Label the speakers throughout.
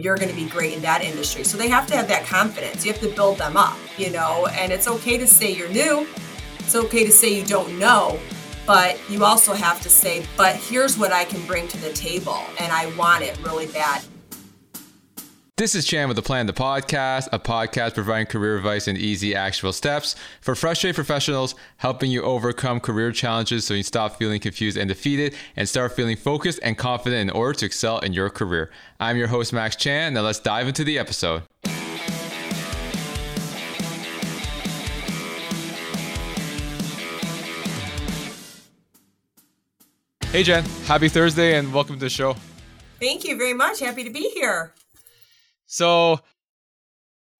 Speaker 1: you're going to be great in that industry. So they have to have that confidence. You have to build them up, you know, and it's okay to say you're new. It's okay to say you don't know, but you also have to say, but here's what I can bring to the table and I want it really bad.
Speaker 2: This is Chan with the Plan, the podcast, a podcast providing career advice and easy, actionable steps for frustrated professionals, helping you overcome career challenges so you stop feeling confused and defeated and start feeling focused and confident in order to excel in your career. I'm your host, Max Chan. Now let's dive into the episode. Hey, Jen. Happy Thursday and welcome to the show.
Speaker 1: Thank you very much. Happy to be here.
Speaker 2: So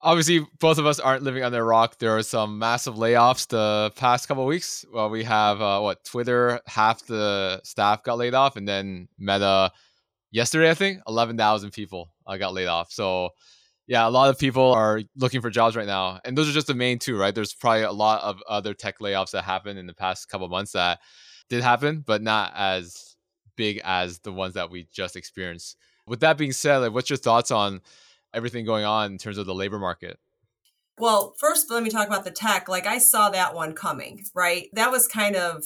Speaker 2: obviously both of us aren't living under a rock. There are some massive layoffs the past couple weeks. Well, we have uh, what Twitter, half the staff got laid off, and then Meta yesterday, I think, eleven thousand people uh, got laid off. So yeah, a lot of people are looking for jobs right now, and those are just the main two, right? There's probably a lot of other tech layoffs that happened in the past couple months that did happen, but not as big as the ones that we just experienced. With that being said, like, what's your thoughts on everything going on in terms of the labor market?
Speaker 1: Well, first, let me talk about the tech. Like, I saw that one coming, right? That was kind of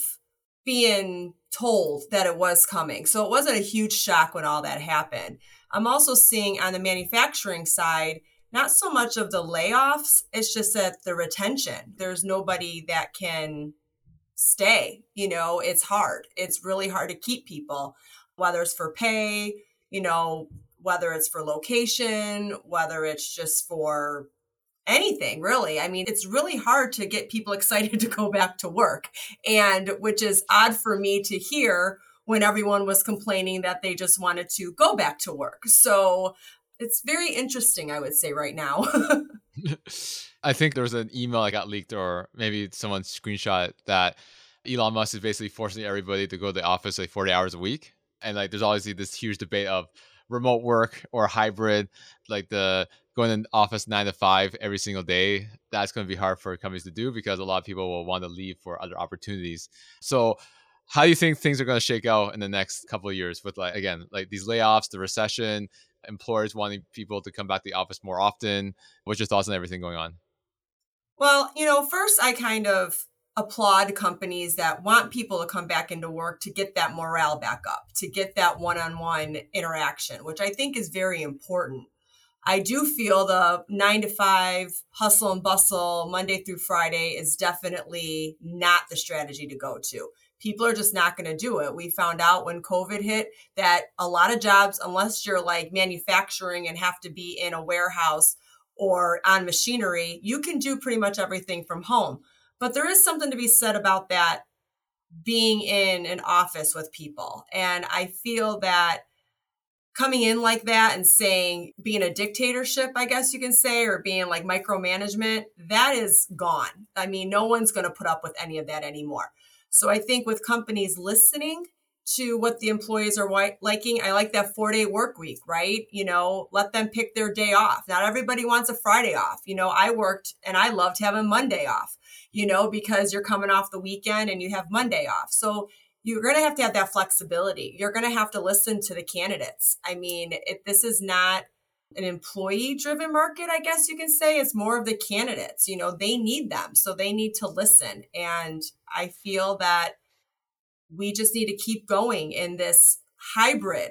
Speaker 1: being told that it was coming. So it wasn't a huge shock when all that happened. I'm also seeing on the manufacturing side, not so much of the layoffs, it's just that the retention. There's nobody that can stay. You know, it's hard. It's really hard to keep people, whether it's for pay, you know, whether it's for location, whether it's just for anything really. I mean, it's really hard to get people excited to go back to work. And which is odd for me to hear when everyone was complaining that they just wanted to go back to work. So it's very interesting, I would say, right now.
Speaker 2: I think there was an email that got leaked, or maybe someone screenshot that Elon Musk is basically forcing everybody to go to the office like 40 hours a week. And like, there's obviously this huge debate of remote work or hybrid, like the going in office nine to five every single day, that's going to be hard for companies to do because a lot of people will want to leave for other opportunities. So, how do you think things are going to shake out in the next couple of years with like again like these layoffs, the recession, employers wanting people to come back to the office more often? What's your thoughts on everything going on?
Speaker 1: Well, you know, first I kind of applaud companies that want people to come back into work to get that morale back up, to get that one on one interaction, which I think is very important. I do feel the nine to five hustle and bustle Monday through Friday is definitely not the strategy to go to. People are just not going to do it. We found out when COVID hit that a lot of jobs, unless you're like manufacturing and have to be in a warehouse or on machinery, you can do pretty much everything from home. But there is something to be said about that being in an office with people. And I feel that coming in like that and saying being a dictatorship, I guess you can say, or being like micromanagement, that is gone. I mean, no one's going to put up with any of that anymore. So I think with companies listening to what the employees are liking, I like that four day work week, right? You know, let them pick their day off. Not everybody wants a Friday off. You know, I worked and I loved having Monday off you know, because you're coming off the weekend and you have Monday off. So you're going to have to have that flexibility. You're going to have to listen to the candidates. I mean, if this is not an employee driven market, I guess you can say it's more of the candidates. You know, they need them. So they need to listen. And I feel that we just need to keep going in this hybrid,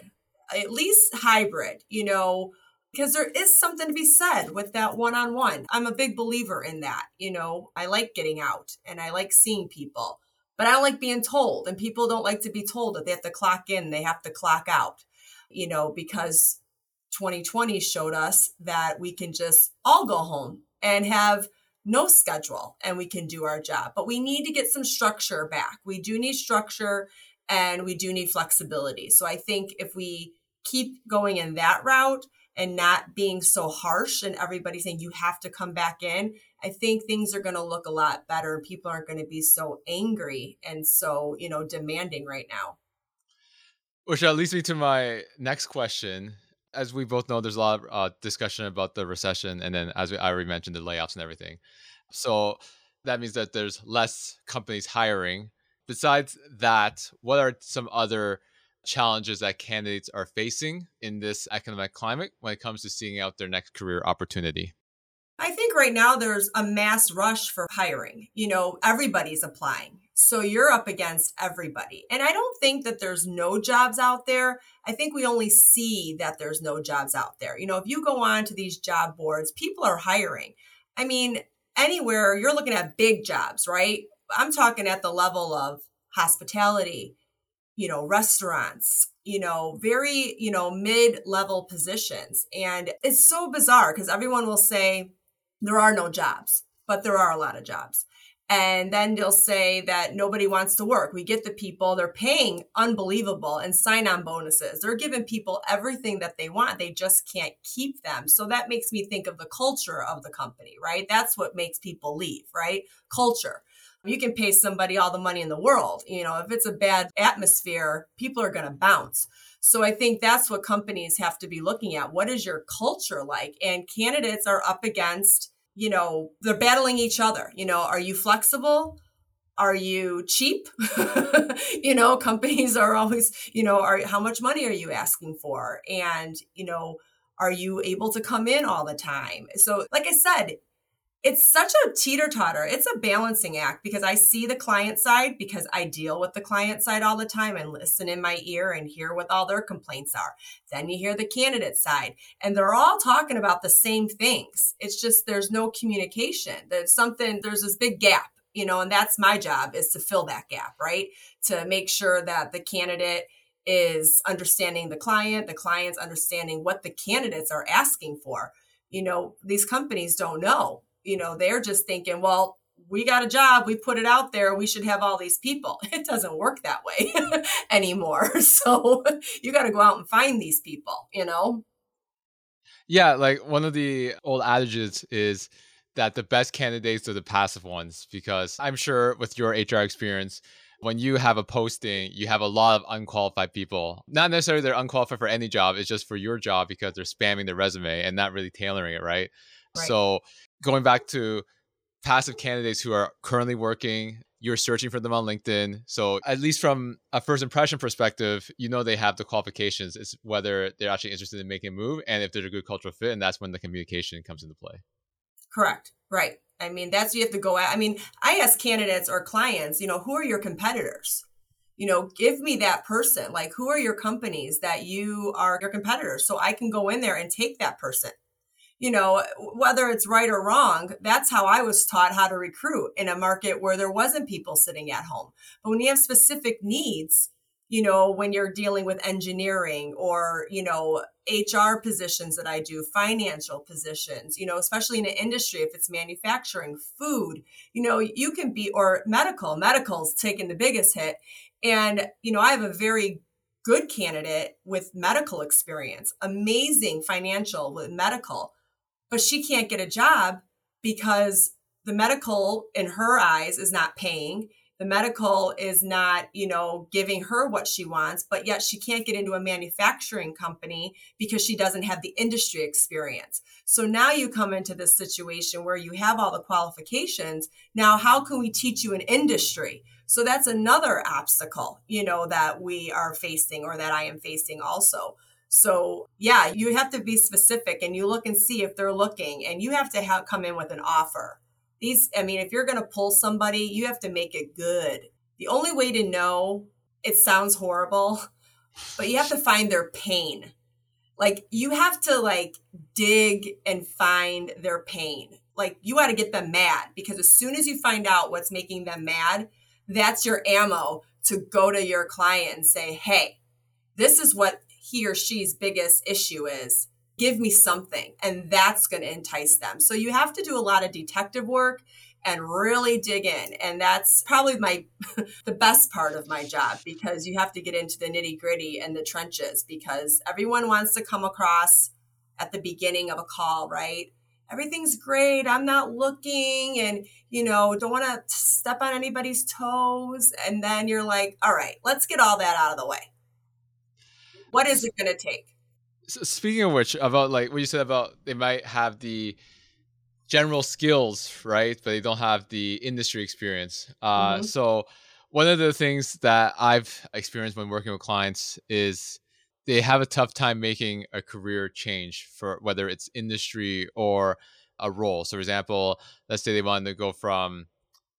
Speaker 1: at least hybrid, you know, because there is something to be said with that one on one. I'm a big believer in that. You know, I like getting out and I like seeing people, but I don't like being told. And people don't like to be told that they have to clock in, they have to clock out, you know, because 2020 showed us that we can just all go home and have no schedule and we can do our job. But we need to get some structure back. We do need structure and we do need flexibility. So I think if we keep going in that route, and not being so harsh and everybody saying you have to come back in, I think things are going to look a lot better. People aren't going to be so angry and so, you know, demanding right now.
Speaker 2: Which leads me to my next question. As we both know, there's a lot of uh, discussion about the recession, and then as we, I already mentioned, the layoffs and everything. So that means that there's less companies hiring. Besides that, what are some other challenges that candidates are facing in this economic climate when it comes to seeing out their next career opportunity?
Speaker 1: I think right now there's a mass rush for hiring. You know, everybody's applying. So you're up against everybody. And I don't think that there's no jobs out there. I think we only see that there's no jobs out there. You know, if you go on to these job boards, people are hiring. I mean, anywhere you're looking at big jobs, right? I'm talking at the level of hospitality, you know, restaurants, you know, very, you know, mid level positions. And it's so bizarre because everyone will say there are no jobs, but there are a lot of jobs. And then they'll say that nobody wants to work. We get the people, they're paying unbelievable and sign on bonuses. They're giving people everything that they want. They just can't keep them. So that makes me think of the culture of the company, right? That's what makes people leave, right? Culture. You can pay somebody all the money in the world. You know, if it's a bad atmosphere, people are going to bounce. So I think that's what companies have to be looking at. What is your culture like? And candidates are up against you know, they're battling each other. You know, are you flexible? Are you cheap? you know, companies are always, you know, are how much money are you asking for? And, you know, are you able to come in all the time? So, like I said, it's such a teeter totter. It's a balancing act because I see the client side because I deal with the client side all the time and listen in my ear and hear what all their complaints are. Then you hear the candidate side and they're all talking about the same things. It's just there's no communication. There's something, there's this big gap, you know, and that's my job is to fill that gap, right? To make sure that the candidate is understanding the client, the client's understanding what the candidates are asking for. You know, these companies don't know you know, they're just thinking, well, we got a job, we put it out there, we should have all these people. It doesn't work that way anymore. So you got to go out and find these people, you know?
Speaker 2: Yeah, like one of the old adages is that the best candidates are the passive ones because I'm sure with your HR experience, when you have a posting, you have a lot of unqualified people. Not necessarily they're unqualified for any job, it's just for your job because they're spamming their resume and not really tailoring it, right? right. So going back to passive candidates who are currently working, you're searching for them on LinkedIn. So at least from a first impression perspective, you know they have the qualifications. It's whether they're actually interested in making a move and if there's a good cultural fit, and that's when the communication comes into play.
Speaker 1: Correct. Right. I mean, that's you have to go at. I mean, I ask candidates or clients, you know, who are your competitors? You know, give me that person. Like, who are your companies that you are your competitors? So I can go in there and take that person you know, whether it's right or wrong, that's how I was taught how to recruit in a market where there wasn't people sitting at home. But when you have specific needs, you know, when you're dealing with engineering or, you know, HR positions that I do, financial positions, you know, especially in an industry, if it's manufacturing, food, you know, you can be, or medical, medical's taking the biggest hit. And, you know, I have a very good candidate with medical experience, amazing financial with medical but she can't get a job because the medical in her eyes is not paying. The medical is not you know giving her what she wants but yet she can't get into a manufacturing company because she doesn't have the industry experience. So now you come into this situation where you have all the qualifications. Now how can we teach you an industry? So that's another obstacle you know that we are facing or that i am facing also so, yeah, you have to be specific and you look and see if they're looking and you have to have, come in with an offer. These, I mean, if you're going to pull somebody, you have to make it good. The only way to know, it sounds horrible, but you have to find their pain. Like you have to like dig and find their pain. Like you got to get them mad because as soon as you find out what's making them mad, that's your ammo to go to your client and say, "Hey, this is what he or she's biggest issue is give me something and that's going to entice them. So you have to do a lot of detective work and really dig in and that's probably my the best part of my job because you have to get into the nitty gritty and the trenches because everyone wants to come across at the beginning of a call right? Everything's great i'm not looking and you know don't want to step on anybody's toes and then you're like all right let's get all that out of the way what is it going to take?
Speaker 2: So speaking of which, about like what you said about they might have the general skills, right? But they don't have the industry experience. Uh, mm-hmm. So, one of the things that I've experienced when working with clients is they have a tough time making a career change for whether it's industry or a role. So, for example, let's say they wanted to go from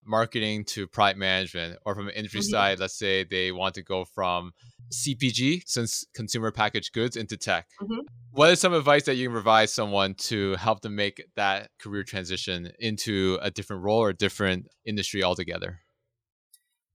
Speaker 2: marketing to product management, or from an industry mm-hmm. side, let's say they want to go from CPG, since consumer packaged goods, into tech. Mm-hmm. What is some advice that you can provide someone to help them make that career transition into a different role or a different industry altogether?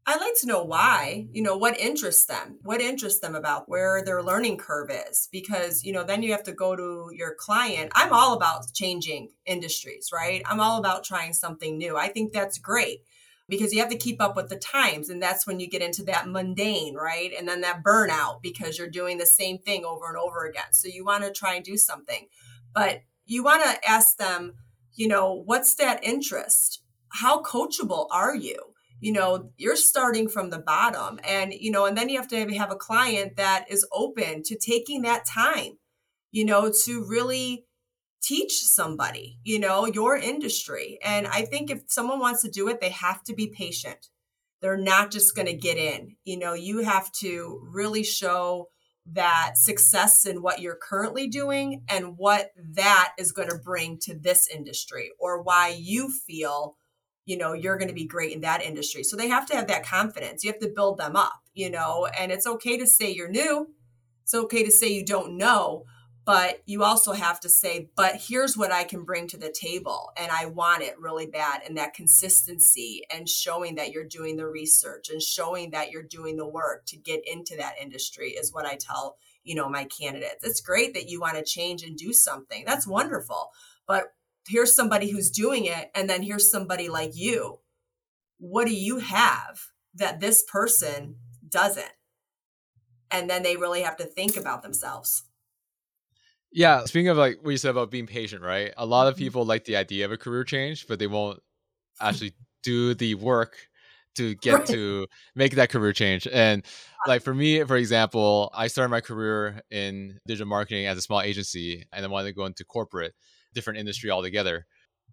Speaker 1: I like to know why, you know, what interests them, what interests them about where their learning curve is, because, you know, then you have to go to your client. I'm all about changing industries, right? I'm all about trying something new. I think that's great because you have to keep up with the times. And that's when you get into that mundane, right? And then that burnout because you're doing the same thing over and over again. So you want to try and do something, but you want to ask them, you know, what's that interest? How coachable are you? You know you're starting from the bottom. And you know and then you have to have a client that is open to taking that time you know to really teach somebody you know your industry. And i think if someone wants to do it they have to be patient. They're not just going to get in. You know you have to really show that success in what you're currently doing and what that is going to bring to this industry or why you feel you know you're going to be great in that industry. So they have to have that confidence. You have to build them up you know and it's okay to say you're new. It's okay to say you don't know but you also have to say but here's what i can bring to the table and i want it really bad. And that consistency and showing that you're doing the research and showing that you're doing the work to get into that industry is what i tell you know my candidates. It's great that you want to change and do something. That's wonderful. But here's somebody who's doing it and then here's somebody like you. What do you have that this person doesn't? And then they really have to think about themselves.
Speaker 2: Yeah speaking of like what you said about being patient right? A lot of mm-hmm. people like the idea of a career change but they won't actually do the work to get right. to make that career change. And like for me for example i started my career in digital marketing as a small agency and i wanted to go into corporate different industry altogether.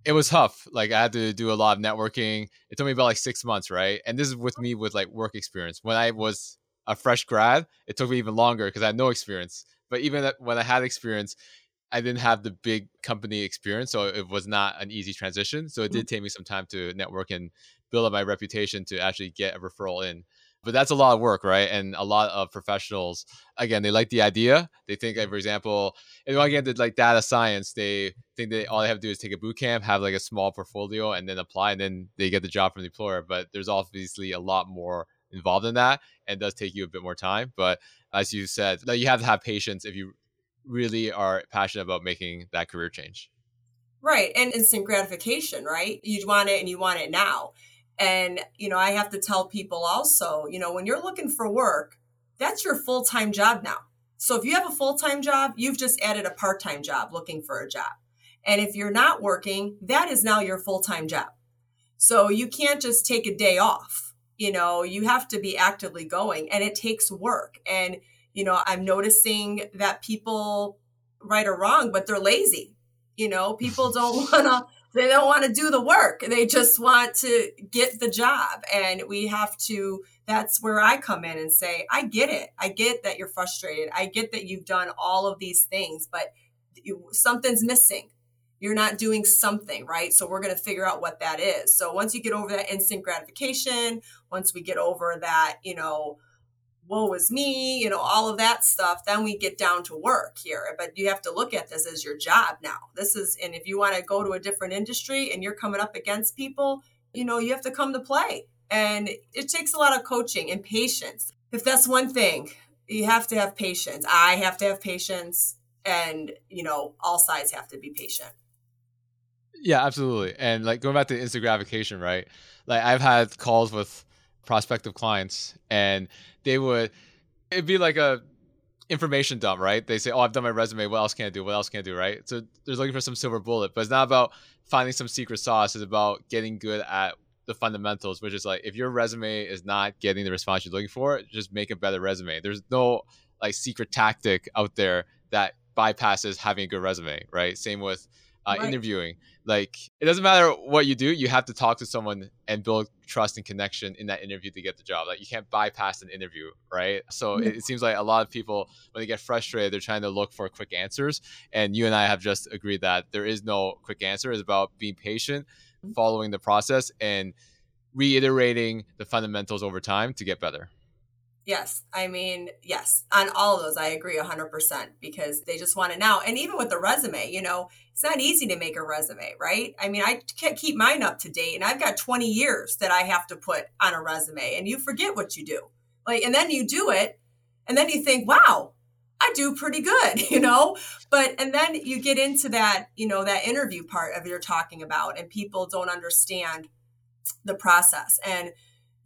Speaker 2: It was tough. Like I had to do a lot of networking. It took me about like six months, right? And this is with me with like work experience. When I was a fresh grad, it took me even longer because I had no experience. But even when I had experience, I didn't have the big company experience, so it was not an easy transition. So it did mm-hmm. take me some time to network and build up my reputation to actually get a referral in but that's a lot of work right and a lot of professionals again they like the idea they think like, for example if to get into like data science they think they all they have to do is take a boot camp have like a small portfolio and then apply and then they get the job from the employer but there's obviously a lot more involved in that and does take you a bit more time but as you said you have to have patience if you really are passionate about making that career change
Speaker 1: right and instant gratification right you want it and you want it now and, you know, I have to tell people also, you know, when you're looking for work, that's your full time job now. So if you have a full time job, you've just added a part time job looking for a job. And if you're not working, that is now your full time job. So you can't just take a day off. You know, you have to be actively going and it takes work. And, you know, I'm noticing that people, right or wrong, but they're lazy. You know, people don't want to they don't want to do the work they just want to get the job and we have to that's where i come in and say i get it i get that you're frustrated i get that you've done all of these things but you, something's missing you're not doing something right so we're going to figure out what that is so once you get over that instant gratification once we get over that you know woe is me, you know, all of that stuff, then we get down to work here. But you have to look at this as your job now. This is, and if you want to go to a different industry and you're coming up against people, you know, you have to come to play. And it takes a lot of coaching and patience. If that's one thing, you have to have patience. I have to have patience. And, you know, all sides have to be patient.
Speaker 2: Yeah, absolutely. And like going back to instant gratification, right? Like I've had calls with prospective clients and they would it'd be like a information dump, right? They say, "Oh, I've done my resume. What else can I do? What else can I do?" Right? So they're looking for some silver bullet, but it's not about finding some secret sauce. It's about getting good at the fundamentals, which is like if your resume is not getting the response you're looking for, just make a better resume. There's no like secret tactic out there that bypasses having a good resume, right? Same with uh, right. interviewing. Like it doesn't matter what you do, you have to talk to someone and build trust and connection in that interview to get the job. Like you can't bypass an interview, right? So it, it seems like a lot of people when they get frustrated, they're trying to look for quick answers. And you and I have just agreed that there is no quick answer. It's about being patient, mm-hmm. following the process, and reiterating the fundamentals over time to get better.
Speaker 1: Yes. I mean, yes, on all of those, I agree 100% because they just want it now. And even with the resume, you know, it's not easy to make a resume, right? I mean, I can't keep mine up to date and I've got 20 years that I have to put on a resume and you forget what you do. Like, and then you do it and then you think, wow, I do pretty good, you know? But, and then you get into that, you know, that interview part of you're talking about and people don't understand the process. And,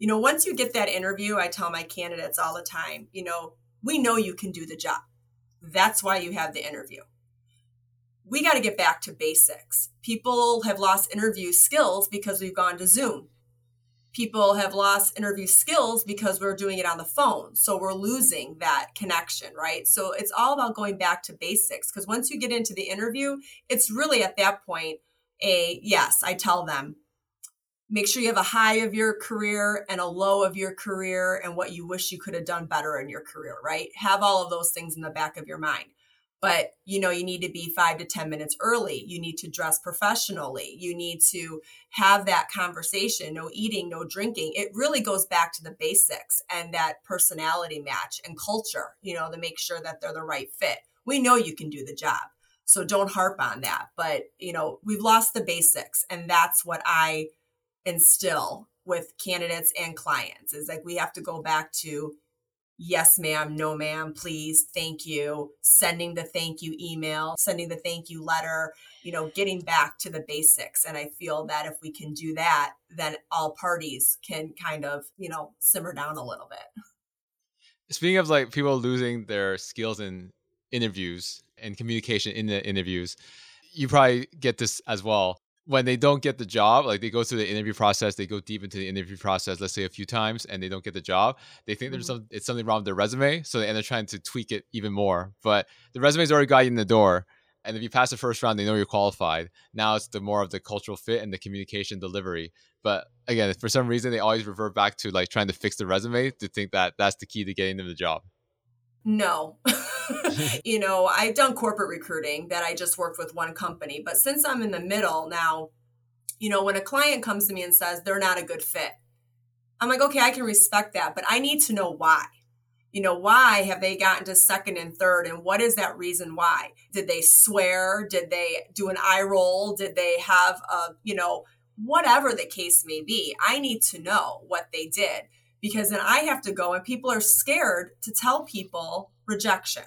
Speaker 1: you know, once you get that interview, I tell my candidates all the time, you know, we know you can do the job. That's why you have the interview. We got to get back to basics. People have lost interview skills because we've gone to Zoom. People have lost interview skills because we're doing it on the phone. So we're losing that connection, right? So it's all about going back to basics because once you get into the interview, it's really at that point a yes, I tell them make sure you have a high of your career and a low of your career and what you wish you could have done better in your career, right? Have all of those things in the back of your mind. But you know, you need to be five to 10 minutes early. You need to dress professionally. You need to have that conversation, no eating, no drinking. It really goes back to the basics and that personality match and culture, you know, to make sure that they're the right fit. We know you can do the job. So don't harp on that. But, you know, we've lost the basics. And that's what I instill with candidates and clients is like we have to go back to yes ma'am no ma'am please thank you sending the thank you email sending the thank you letter you know getting back to the basics. And i feel that if we can do that then all parties can kind of you know simmer down a little bit.
Speaker 2: Speaking of like people losing their skills in interviews and communication in the interviews you probably get this as well when they don't get the job, like they go through the interview process, they go deep into the interview process, let's say a few times, and they don't get the job, they think mm-hmm. there's some it's something wrong with their resume, so they end up trying to tweak it even more. But the resume's already got you in the door, and if you pass the first round, they know you're qualified. Now it's the more of the cultural fit and the communication delivery. But again, for some reason, they always revert back to like trying to fix the resume to think that that's the key to getting them the job.
Speaker 1: No. you know, I've done corporate recruiting that I just worked with one company, but since I'm in the middle now, you know, when a client comes to me and says they're not a good fit, I'm like, okay, I can respect that, but I need to know why. You know, why have they gotten to second and third? And what is that reason why? Did they swear? Did they do an eye roll? Did they have a, you know, whatever the case may be? I need to know what they did because then I have to go and people are scared to tell people rejection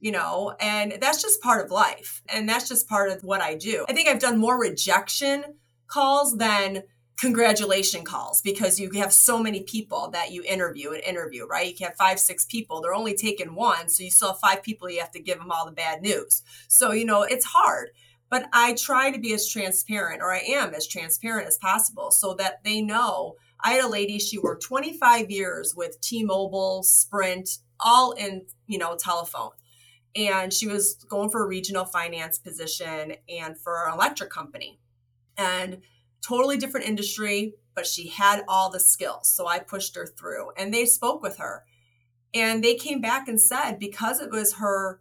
Speaker 1: you know, and that's just part of life. And that's just part of what I do. I think I've done more rejection calls than congratulation calls because you have so many people that you interview and interview, right? You can have five, six people. They're only taking one. So you still have five people you have to give them all the bad news. So, you know, it's hard. But I try to be as transparent, or I am as transparent as possible so that they know. I had a lady, she worked 25 years with T Mobile, Sprint, all in, you know, telephone. And she was going for a regional finance position and for an electric company. And totally different industry but she had all the skills so i pushed her through and they spoke with her. And they came back and said because it was her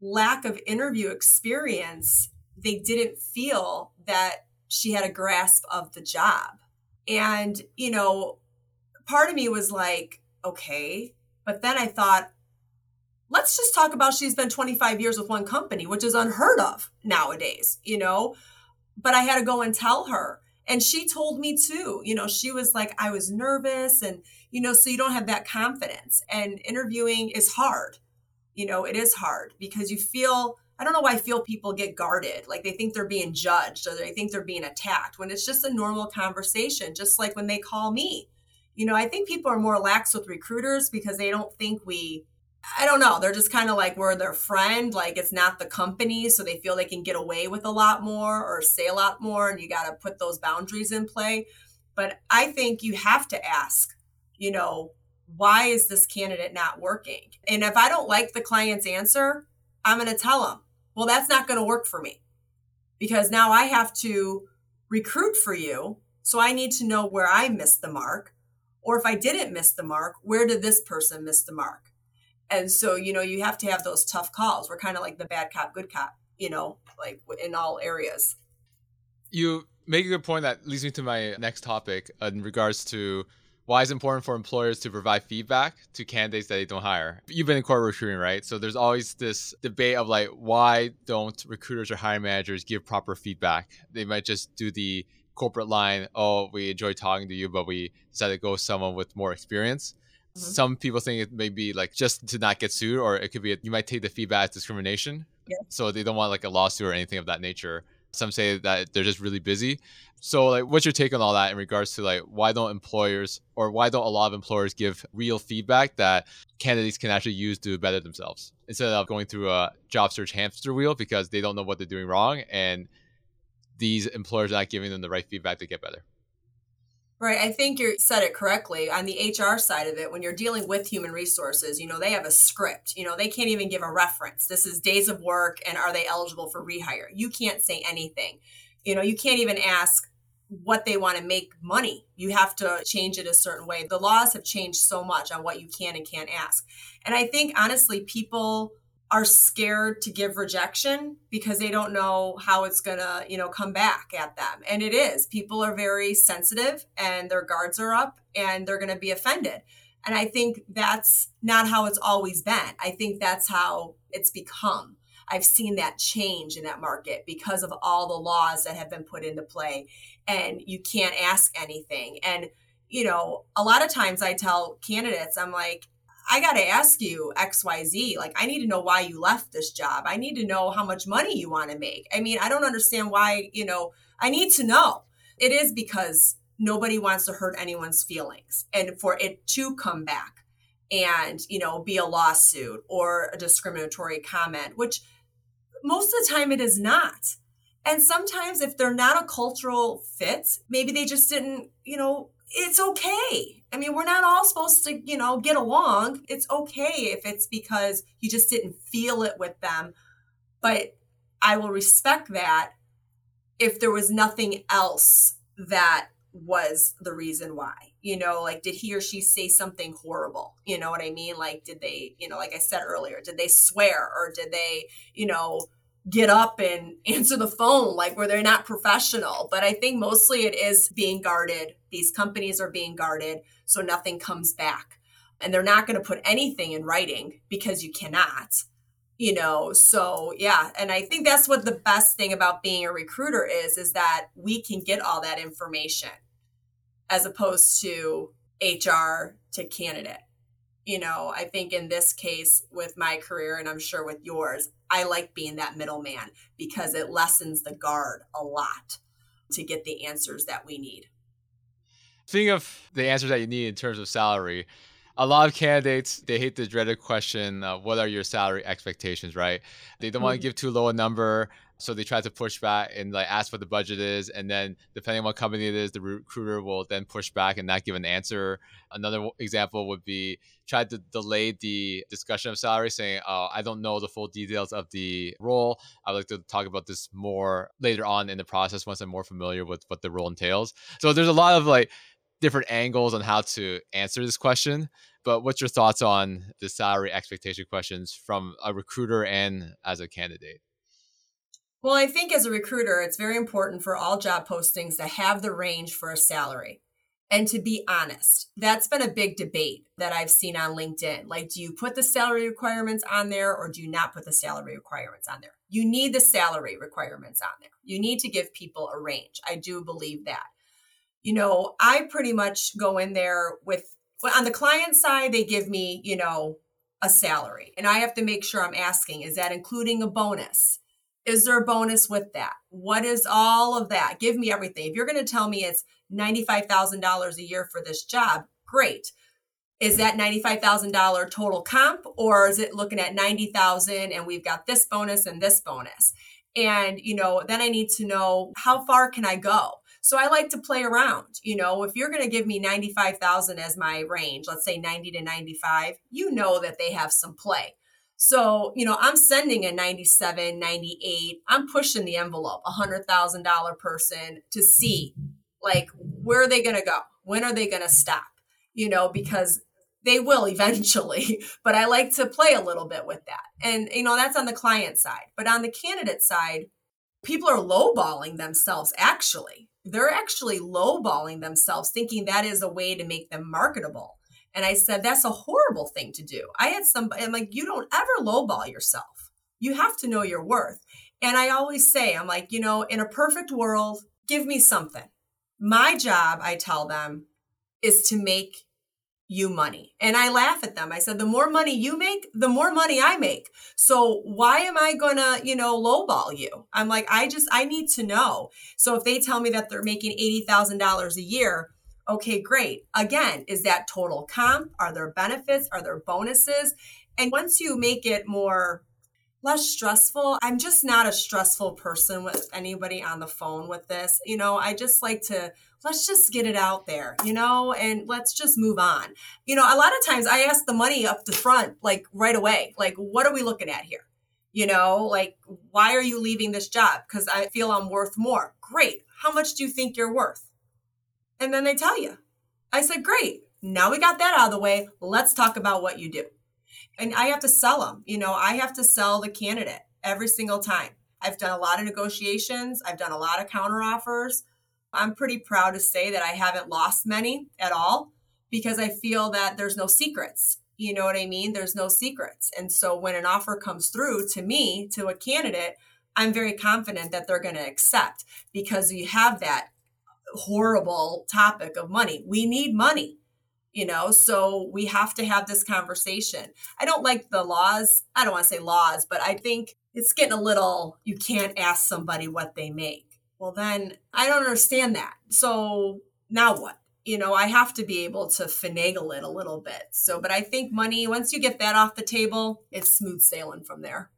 Speaker 1: lack of interview experience they didn't feel that she had a grasp of the job and you know part of me was like okay but then i thought let's just talk about she's been 25 years with one company, which is unheard of nowadays, you know? But I had to go and tell her. And she told me too, you know, she was like, I was nervous. And, you know, so you don't have that confidence. And interviewing is hard. You know, it is hard because you feel, I don't know why I feel people get guarded. Like they think they're being judged or they think they're being attacked when it's just a normal conversation, just like when they call me. You know, I think people are more lax with recruiters because they don't think we I don't know. They're just kind of like we're their friend. Like it's not the company. So they feel they can get away with a lot more or say a lot more. And you got to put those boundaries in play. But I think you have to ask, you know, why is this candidate not working? And if I don't like the client's answer, I'm going to tell them, well, that's not going to work for me. because now I have to recruit for you. So I need to know where I missed the mark. Or if I didn't miss the mark, where did this person miss the mark? And so, you know, you have to have those tough calls. We're kind of like the bad cop, good cop, you know, like in all areas.
Speaker 2: You make a good point that leads me to my next topic in regards to why it's important for employers to provide feedback to candidates that they don't hire. You've been in corporate recruiting, right? So there's always this debate of like, why don't recruiters or hiring managers give proper feedback? They might just do the corporate line, oh, we enjoy talking to you, but we decided to go with someone with more experience. Mm-hmm. Some people think it may be like just to not get sued, or it could be a, you might take the feedback as discrimination. Yeah. So they don't want like a lawsuit or anything of that nature. Some say that they're just really busy. So like what's your take on all that in regards to like why don't employers or why don't a lot of employers give real feedback that candidates can actually use to better themselves instead of going through a job search hamster wheel because they don't know what they're doing wrong and these employers are not giving them the right feedback to get better.
Speaker 1: Right. I think you said it correctly. On the HR side of it, when you're dealing with human resources, you know, they have a script. You know, they can't even give a reference. This is days of work and are they eligible for rehire? You can't say anything. You know, you can't even ask what they want to make money. You have to change it a certain way. The laws have changed so much on what you can and can't ask. And I think honestly, people are scared to give rejection because they don't know how it's going to, you know, come back at them. And it is. People are very sensitive and their guards are up and they're going to be offended. And I think that's not how it's always been. I think that's how it's become. I've seen that change in that market because of all the laws that have been put into play and you can't ask anything. And you know, a lot of times I tell candidates, I'm like, I got to ask you XYZ. Like, I need to know why you left this job. I need to know how much money you want to make. I mean, I don't understand why, you know, I need to know. It is because nobody wants to hurt anyone's feelings and for it to come back and, you know, be a lawsuit or a discriminatory comment, which most of the time it is not. And sometimes if they're not a cultural fit, maybe they just didn't, you know, it's okay. I mean, we're not all supposed to, you know, get along. It's okay if it's because you just didn't feel it with them. But I will respect that if there was nothing else that was the reason why. You know, like did he or she say something horrible? You know what I mean? Like did they, you know, like I said earlier, did they swear or did they, you know, get up and answer the phone like where they're not professional. But i think mostly it is being guarded. These companies are being guarded so nothing comes back. And they're not going to put anything in writing because you cannot you know? So yeah and i think that's what the best thing about being a recruiter is is that we can get all that information as opposed to hr to candidate you know, I think in this case with my career, and I'm sure with yours, I like being that middleman because it lessens the guard a lot to get the answers that we need.
Speaker 2: Speaking of the answers that you need in terms of salary, a lot of candidates they hate the dreaded question uh, what are your salary expectations right they don't mm-hmm. want to give too low a number so they try to push back and like ask what the budget is, and then depending on what company it is, the recruiter will then push back and not give an answer. Another example would be try to delay the discussion of salary, saying, "Oh, I don't know the full details of the role. I'd like to talk about this more later on in the process once I'm more familiar with what the role entails." So there's a lot of like different angles on how to answer this question. But what's your thoughts on the salary expectation questions from a recruiter and as a candidate?
Speaker 1: Well, I think as a recruiter, it's very important for all job postings to have the range for a salary and to be honest. That's been a big debate that I've seen on LinkedIn. Like, do you put the salary requirements on there or do you not put the salary requirements on there? You need the salary requirements on there. You need to give people a range. I do believe that. You know, I pretty much go in there with, on the client side, they give me, you know, a salary. And I have to make sure I'm asking, is that including a bonus? Is there a bonus with that? What is all of that? Give me everything. If you're going to tell me it's $95,000 a year for this job, great. Is that $95,000 total comp or is it looking at 90,000 and we've got this bonus and this bonus? And, you know, then I need to know how far can I go? So I like to play around. You know, if you're going to give me 95,000 as my range, let's say 90 to 95, you know that they have some play. So, you know, I'm sending a 97, 98, I'm pushing the envelope, a $100,000 person to see like where are they going to go? When are they going to stop? You know, because they will eventually, but I like to play a little bit with that. And, you know, that's on the client side. But on the candidate side, people are lowballing themselves actually. They're actually lowballing themselves, thinking that is a way to make them marketable. And I said, that's a horrible thing to do. I had somebody, I'm like, you don't ever lowball yourself. You have to know your worth. And I always say, I'm like, you know, in a perfect world, give me something. My job, I tell them, is to make you money. And I laugh at them. I said, the more money you make, the more money I make. So why am I gonna, you know, lowball you? I'm like, I just, I need to know. So if they tell me that they're making $80,000 a year, Okay, great. Again, is that total comp? Are there benefits? Are there bonuses? And once you make it more less stressful, I'm just not a stressful person with anybody on the phone with this. You know, I just like to let's just get it out there, you know, and let's just move on. You know, a lot of times I ask the money up the front, like right away, like, what are we looking at here? You know, like, why are you leaving this job? Because I feel I'm worth more. Great. How much do you think you're worth? And then they tell you. I said, great. Now we got that out of the way. Let's talk about what you do. And I have to sell them. You know, I have to sell the candidate every single time. I've done a lot of negotiations, I've done a lot of counteroffers. I'm pretty proud to say that I haven't lost many at all because I feel that there's no secrets. You know what I mean? There's no secrets. And so when an offer comes through to me, to a candidate, I'm very confident that they're going to accept because you have that horrible topic of money. We need money, you know, so we have to have this conversation. I don't like the laws. I don't want to say laws, but I think it's getting a little, you can't ask somebody what they make. Well, then I don't understand that. So now what? You know, I have to be able to finagle it a little bit. So, but I think money, once you get that off the table, it's smooth sailing from there.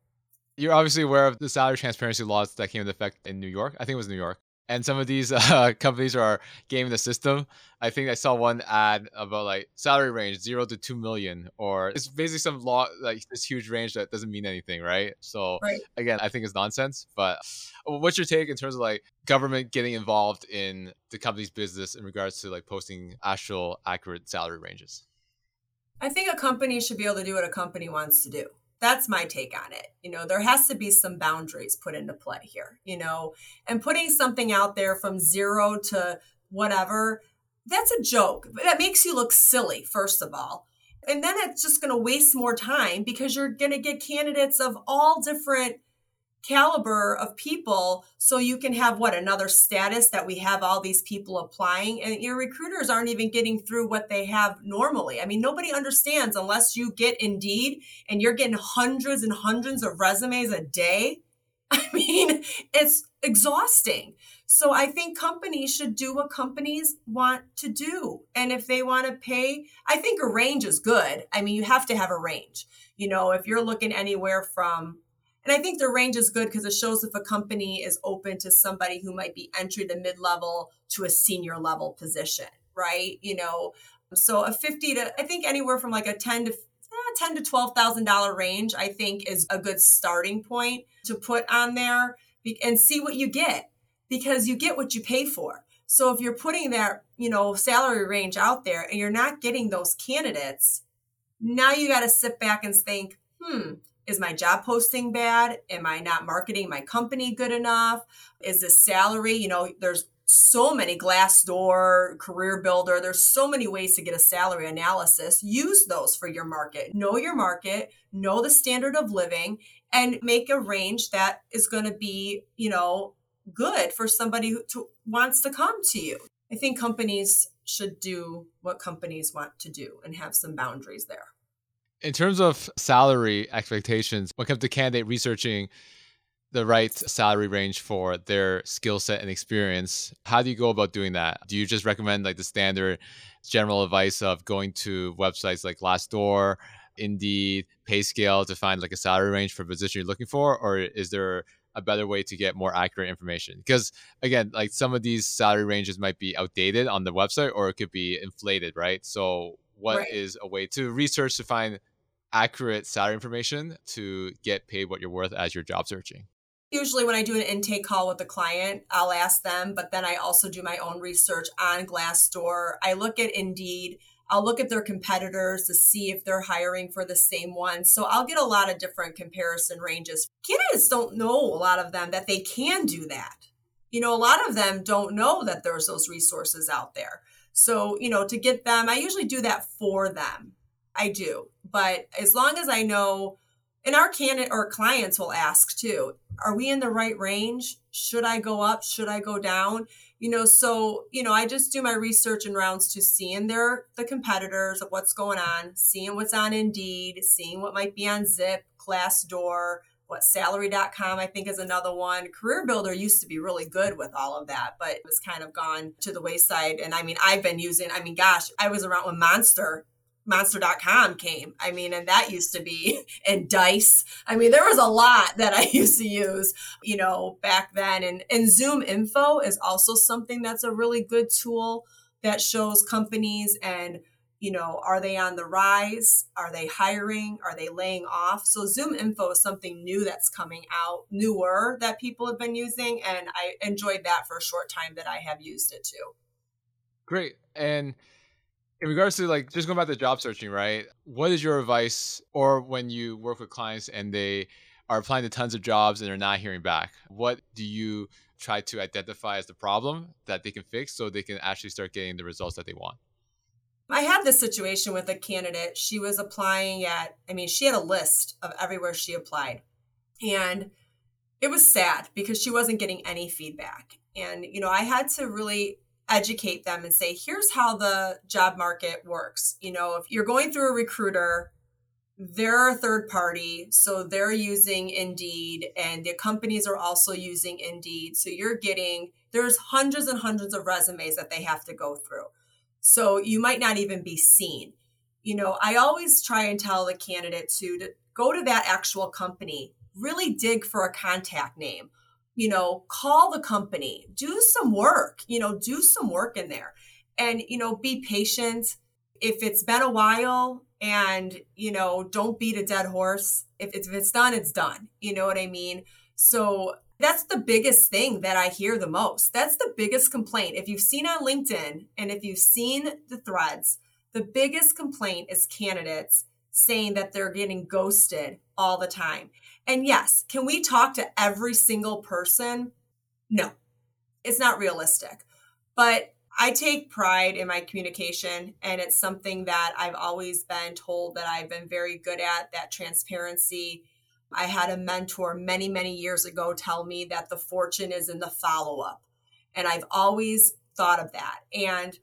Speaker 2: You're obviously aware of the salary transparency laws that came into effect in New York. I think it was New York and some of these uh, companies are gaming the system. I think I saw one ad about like salary range zero to two million, or it's basically some law like this huge range that doesn't mean anything, right? So right. again, I think it's nonsense. But what's your take in terms of like government getting involved in the company's business in regards to like posting actual accurate salary ranges?
Speaker 1: I think a company should be able to do what a company wants to do that's my take on it. You know, there has to be some boundaries put into play here, you know, and putting something out there from zero to whatever, that's a joke. That makes you look silly, first of all. And then it's just going to waste more time because you're going to get candidates of all different caliber of people so you can have what another status that we have all these people applying? And your recruiters aren't even getting through what they have normally. I mean nobody understands unless you get indeed and you're getting hundreds and hundreds of resumes a day. I mean it's exhausting. So i think companies should do what companies want to do. And if they want to pay i think a range is good. I mean you have to have a range. You know if you're looking anywhere from and I think the range is good because it shows if a company is open to somebody who might be entry to mid level to a senior level position, right? You know, so a 50 to, I think anywhere from like a 10 to eh, 10 to $12,000 range, I think is a good starting point to put on there and see what you get because you get what you pay for. So if you're putting that, you know, salary range out there and you're not getting those candidates, now you got to sit back and think, hmm, is my job posting bad? Am I not marketing my company good enough? Is the salary, you know, there's so many Glassdoor, Career Builder, there's so many ways to get a salary analysis. Use those for your market. Know your market, know the standard of living, and make a range that is going to be, you know, good for somebody who to, wants to come to you. I think companies should do what companies want to do and have some boundaries there.
Speaker 2: In terms of salary expectations, when it comes to candidate researching the right salary range for their skill set and experience, how do you go about doing that? Do you just recommend like the standard general advice of going to websites like Glassdoor, Indeed, PayScale to find like a salary range for a position you're looking for, or is there a better way to get more accurate information? Because again, like some of these salary ranges might be outdated on the website, or it could be inflated, right? So, what right. is a way to research to find accurate salary information to get paid what you're worth as you're job searching?
Speaker 1: Usually, when I do an intake call with a client, I'll ask them, but then I also do my own research on Glassdoor. I look at Indeed. I'll look at their competitors to see if they're hiring for the same one. So I'll get a lot of different comparison ranges. Candidates don't know a lot of them that they can do that. You know, a lot of them don't know that there's those resources out there. So, you know, to get them, I usually do that for them. I do. But as long as I know, and our candidate or clients will ask too, are we in the right range? Should I go up? Should I go down? You know, so, you know, I just do my research and rounds to seeing their the competitors of what's going on, seeing what's on Indeed, seeing what might be on Zip, Glassdoor, what salary.com I think is another one. Career Builder used to be really good with all of that, but it was kind of gone to the wayside. And I mean, I've been using, I mean, gosh, I was around when Monster monster.com came. I mean, and that used to be, and Dice. I mean, there was a lot that I used to use, you know, back then. And, and Zoom Info is also something that's a really good tool that shows companies and, you know, are they on the rise? Are they hiring? Are they laying off? So Zoom Info is something new that's coming out, newer that people have been using. And I enjoyed that for a short time that I have used it too.
Speaker 2: Great. And in regards to like just going back to job searching, right? What is your advice, or when you work with clients and they are applying to tons of jobs and they're not hearing back, what do you try to identify as the problem that they can fix so they can actually start getting the results that they want?
Speaker 1: I had this situation with a candidate. She was applying at, I mean, she had a list of everywhere she applied. And it was sad because she wasn't getting any feedback. And, you know, I had to really educate them and say, here's how the job market works. You know, if you're going through a recruiter, they're a third party, so they're using Indeed, and the companies are also using Indeed. So you're getting, there's hundreds and hundreds of resumes that they have to go through. So you might not even be seen. You know, I always try and tell the candidate to, to go to that actual company, really dig for a contact name you know, call the company, do some work, you know, do some work in there and, you know, be patient. If it's been a while and, you know, don't beat a dead horse. If it's, if it's done, it's done. You know what I mean? So that's the biggest thing that I hear the most. That's the biggest complaint. If you've seen on LinkedIn and if you've seen the threads, the biggest complaint is candidates saying that they're getting ghosted all the time. And yes, can we talk to every single person? No, it's not realistic. But I take pride in my communication, and it's something that I've always been told that I've been very good at that transparency. I had a mentor many, many years ago tell me that the fortune is in the follow up. And I've always thought of that. And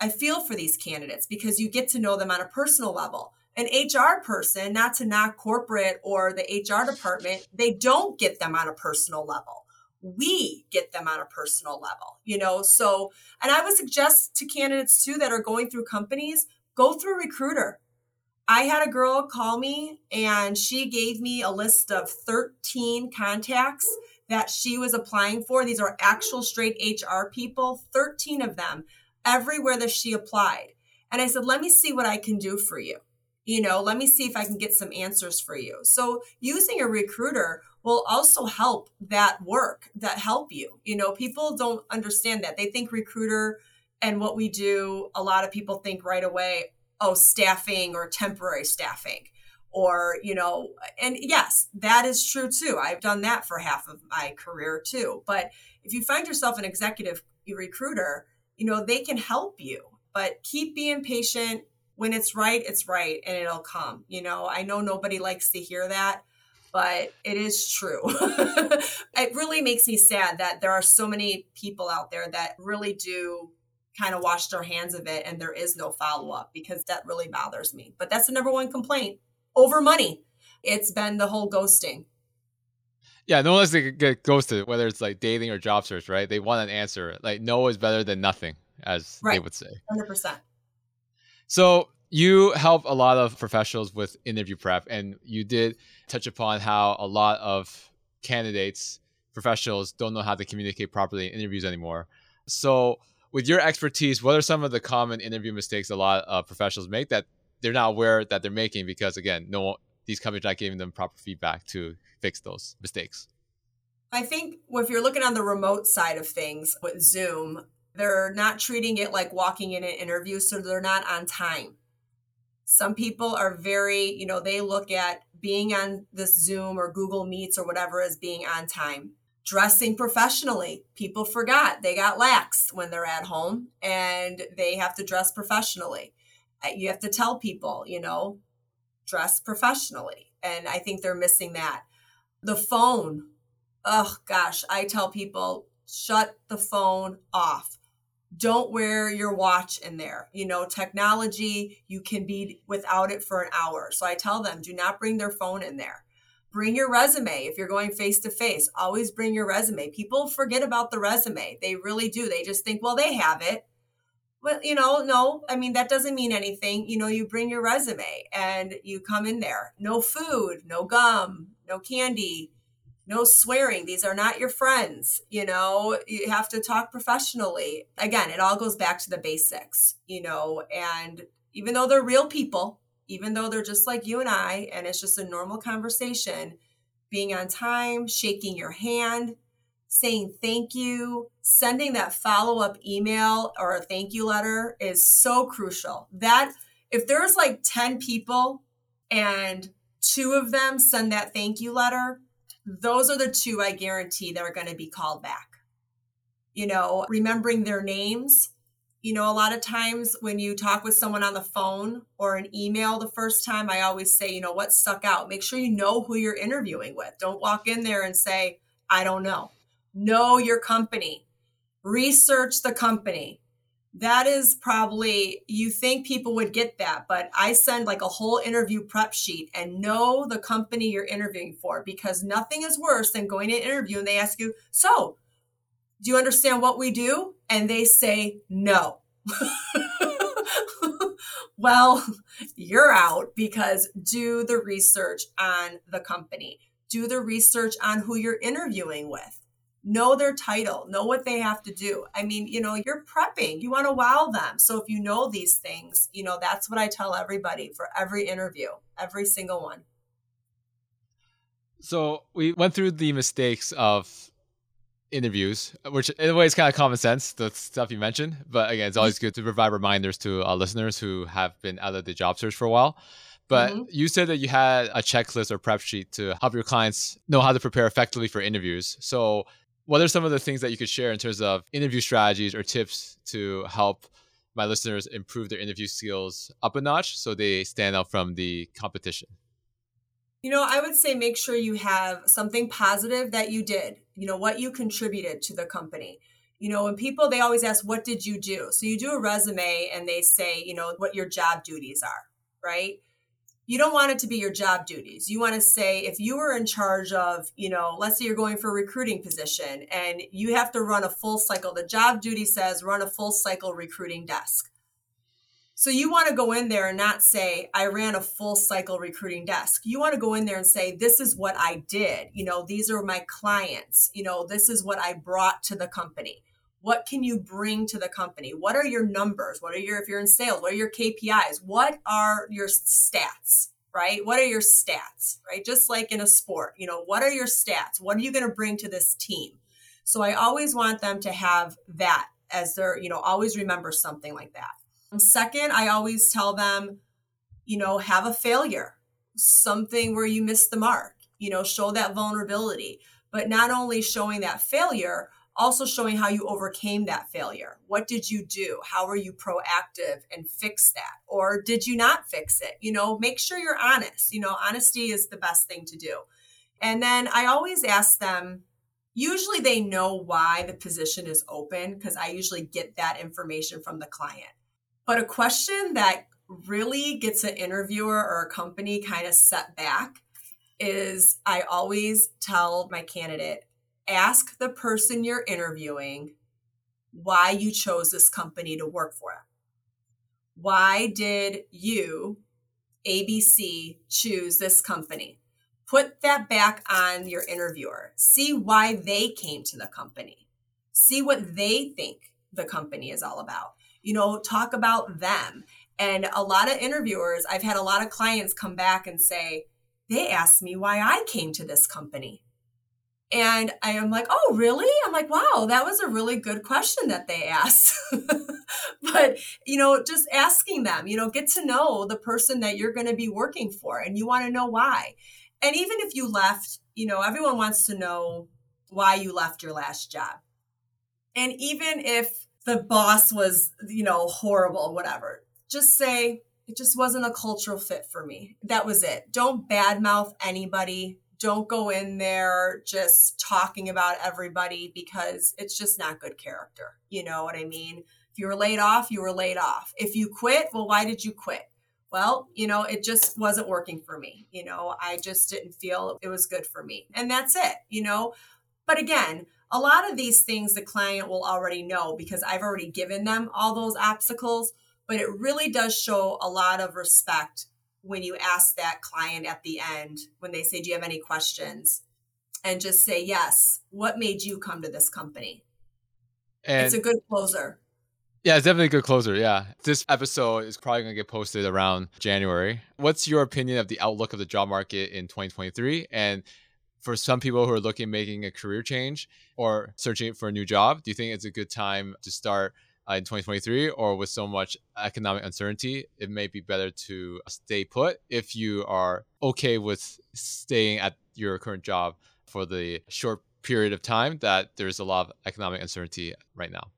Speaker 1: I feel for these candidates because you get to know them on a personal level an HR person, not to knock corporate or the HR department, they don't get them on a personal level. We get them on a personal level, you know? So, and I would suggest to candidates too that are going through companies, go through a recruiter. I had a girl call me and she gave me a list of 13 contacts that she was applying for. These are actual straight HR people, 13 of them, everywhere that she applied. And I said, let me see what I can do for you you know let me see if i can get some answers for you. So using a recruiter will also help that work that help you. You know people don't understand that. They think recruiter and what we do a lot of people think right away oh staffing or temporary staffing or you know and yes that is true too. I've done that for half of my career too. But if you find yourself an executive recruiter you know they can help you. But keep being patient when it's right, it's right and it'll come. You know, I know nobody likes to hear that, but it is true. it really makes me sad that there are so many people out there that really do kind of wash their hands of it and there is no follow up because that really bothers me. But that's the number one complaint over money. It's been the whole ghosting.
Speaker 2: Yeah, no one wants to get ghosted, whether it's like dating or job search, right? They want an answer. Like no is better than nothing, as right. they would say.
Speaker 1: Hundred percent.
Speaker 2: So you help a lot of professionals with interview prep, and you did touch upon how a lot of candidates, professionals, don't know how to communicate properly in interviews anymore. So, with your expertise, what are some of the common interview mistakes a lot of professionals make that they're not aware that they're making because again, no these companies are not giving them proper feedback to fix those mistakes.
Speaker 1: I think if you're looking on the remote side of things with Zoom, they're not treating it like walking in an interview, so they're not on time. Some people are very, you know, they look at being on this Zoom or Google Meets or whatever as being on time. Dressing professionally. People forgot they got lax when they're at home and they have to dress professionally. Uh, you have to tell people, you know, dress professionally. And I think they're missing that. The phone. Oh gosh, I tell people shut the phone off don't wear your watch in there. You know, technology, you can be without it for an hour. So I tell them, do not bring their phone in there. Bring your resume if you're going face to face. Always bring your resume. People forget about the resume. They really do. They just think, well, they have it. Well, you know, no, I mean, that doesn't mean anything. You know, you bring your resume and you come in there. No food, no gum, no candy, no swearing. These are not your friends you know? You have to talk professionally. Again it all goes back to the basics you know? And even though they're real people even though they're just like you and i and it's just a normal conversation being on time shaking your hand saying thank you sending that follow-up email or a thank you letter is so crucial. That if there's like 10 people and two of them send that thank you letter those are the two I guarantee that are going to be called back. You know, remembering their names. You know, a lot of times when you talk with someone on the phone or an email the first time, I always say, you know, what stuck out? Make sure you know who you're interviewing with. Don't walk in there and say, I don't know. Know your company, research the company, that is probably you think people would get that but i send like a whole interview prep sheet and know the company you're interviewing for because nothing is worse than going to an interview and they ask you so do you understand what we do? And they say no. Well you're out because do the research on the company. Do the research on who you're interviewing with know their title, know what they have to do. I mean, you know, you're prepping, you want to wow them. So if you know these things, you know, that's what I tell everybody for every interview, every single one.
Speaker 2: So we went through the mistakes of interviews, which in a way is kind of common sense, the stuff you mentioned. But again, it's always good to provide reminders to our listeners who have been out of the job search for a while. But mm-hmm. you said that you had a checklist or prep sheet to help your clients know how to prepare effectively for interviews. So what are some of the things that you could share in terms of interview strategies or tips to help my listeners improve their interview skills up a notch so they stand out from the competition?
Speaker 1: You know, I would say make sure you have something positive that you did, you know, what you contributed to the company. You know, when people, they always ask, what did you do? So you do a resume and they say, you know, what your job duties are, right? You don't want it to be your job duties. You want to say if you were in charge of, you know, let's say you're going for a recruiting position and you have to run a full cycle. The job duty says run a full cycle recruiting desk. So you want to go in there and not say I ran a full cycle recruiting desk. You want to go in there and say this is what I did. You know, these are my clients. You know, this is what I brought to the company what can you bring to the company? What are your numbers? What are your if you're in sales what are your kpis what are your stats right? What are your stats right? Just like in a sport you know what are your stats? What are you going to bring to this team? So i always want them to have that as their you know always remember something like that. And second i always tell them you know have a failure something where you missed the mark you know show that vulnerability. But not only showing that failure also showing how you overcame that failure. What did you do? How were you proactive and fix that? Or did you not fix it? You know, make sure you're honest. You know, honesty is the best thing to do. And then I always ask them, usually they know why the position is open because I usually get that information from the client. But a question that really gets an interviewer or a company kind of set back is I always tell my candidate, ask the person you're interviewing why you chose this company to work for. it. Why did you, ABC, choose this company? Put that back on your interviewer. See why they came to the company. See what they think the company is all about. You know, talk about them And a lot of interviewers, I've had a lot of clients come back and say, they asked me why I came to this company. And I am like, oh, really? I'm like, wow, that was a really good question that they asked. but, you know, just asking them, you know, get to know the person that you're going to be working for and you want to know why. And even if you left, you know, everyone wants to know why you left your last job. And even if the boss was, you know, horrible, whatever, just say, it just wasn't a cultural fit for me. That was it. Don't badmouth anybody. Don't go in there just talking about everybody because it's just not good character. You know what I mean? If you were laid off, you were laid off. If you quit, well, why did you quit? Well, you know, it just wasn't working for me. You know, I just didn't feel it was good for me. And that's it, you know. But again, a lot of these things the client will already know because I've already given them all those obstacles but it really does show a lot of respect when you ask that client at the end when they say do you have any questions and just say yes what made you come to this company and it's a good closer
Speaker 2: yeah, it's definitely a good closer. Yeah. This episode is probably going to get posted around January. What's your opinion of the outlook of the job market in 2023? And for some people who are looking making a career change or searching for a new job, do you think it's a good time to start uh, in 2023 or with so much economic uncertainty, it may be better to stay put if you are okay with staying at your current job for the short period of time that there's a lot of economic uncertainty right now.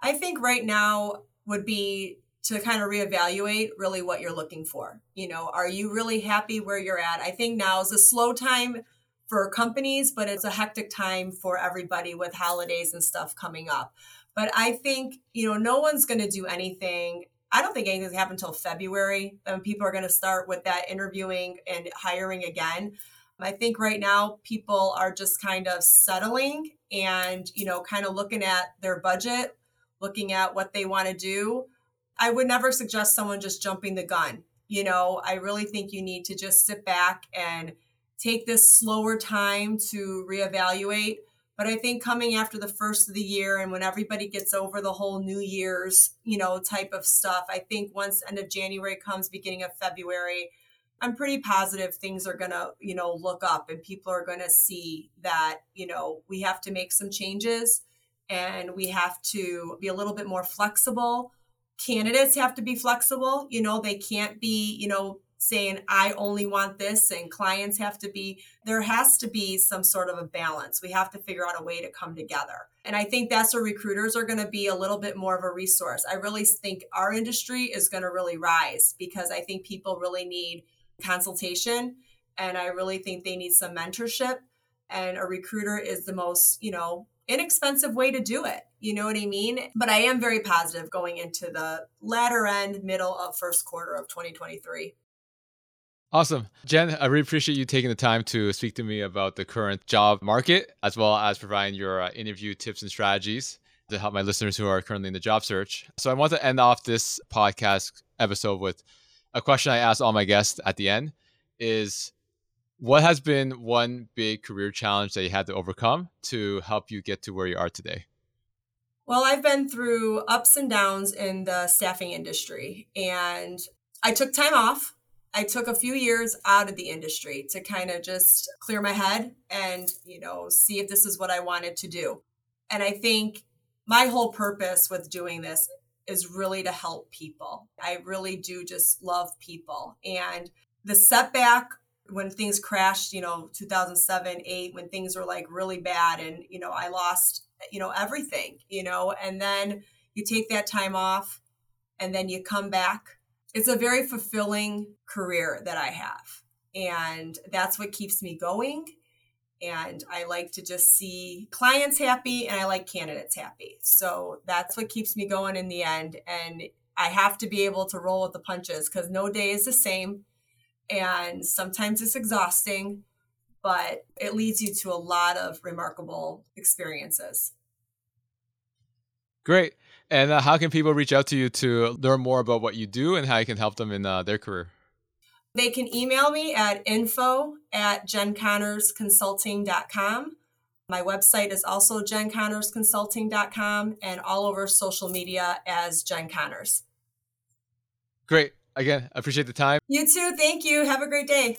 Speaker 1: I think right now would be to kind of reevaluate really what you're looking for. You know, are you really happy where you're at? I think now is a slow time for companies, but it's a hectic time for everybody with holidays and stuff coming up. But I think, you know, no one's going to do anything. I don't think anything's happen until February. And people are going to start with that interviewing and hiring again. I think right now people are just kind of settling and, you know, kind of looking at their budget, looking at what they want to do. I would never suggest someone just jumping the gun. You know, I really think you need to just sit back and take this slower time to reevaluate but I think coming after the first of the year and when everybody gets over the whole New Year's, you know, type of stuff, I think once end of January comes, beginning of February, I'm pretty positive things are going to, you know, look up and people are going to see that, you know, we have to make some changes and we have to be a little bit more flexible. Candidates have to be flexible. You know, they can't be, you know, saying i only want this and clients have to be there has to be some sort of a balance we have to figure out a way to come together and i think that's where recruiters are going to be a little bit more of a resource i really think our industry is going to really rise because i think people really need consultation and i really think they need some mentorship and a recruiter is the most you know inexpensive way to do it. You know what I mean? But I am very positive going into the latter end, middle of first quarter of 2023.
Speaker 2: Awesome. Jen, I really appreciate you taking the time to speak to me about the current job market, as well as providing your uh, interview tips and strategies to help my listeners who are currently in the job search. So I want to end off this podcast episode with a question I ask all my guests at the end is what has been one big career challenge that you had to overcome to help you get to where you are today?
Speaker 1: Well, I've been through ups and downs in the staffing industry and I took time off I took a few years out of the industry to kind of just clear my head and, you know, see if this is what I wanted to do. And I think my whole purpose with doing this is really to help people. I really do just love people. And the setback when things crashed, you know, 2007, 8, when things were like really bad and, you know, I lost, you know, everything, you know, and then you take that time off and then you come back it's a very fulfilling career that I have. And that's what keeps me going. And I like to just see clients happy and I like candidates happy. So that's what keeps me going in the end. And I have to be able to roll with the punches because no day is the same. And sometimes it's exhausting, but it leads you to a lot of remarkable experiences.
Speaker 2: Great. And uh, how can people reach out to you to learn more about what you do and how you can help them in uh, their career?
Speaker 1: They can email me at info at jenconersconsulting.com. My website is also jenconersconsulting.com and all over social media as Jen Coners.
Speaker 2: Great. Again, I appreciate the time.
Speaker 1: You too. Thank you. Have a great day.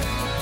Speaker 2: Yeah.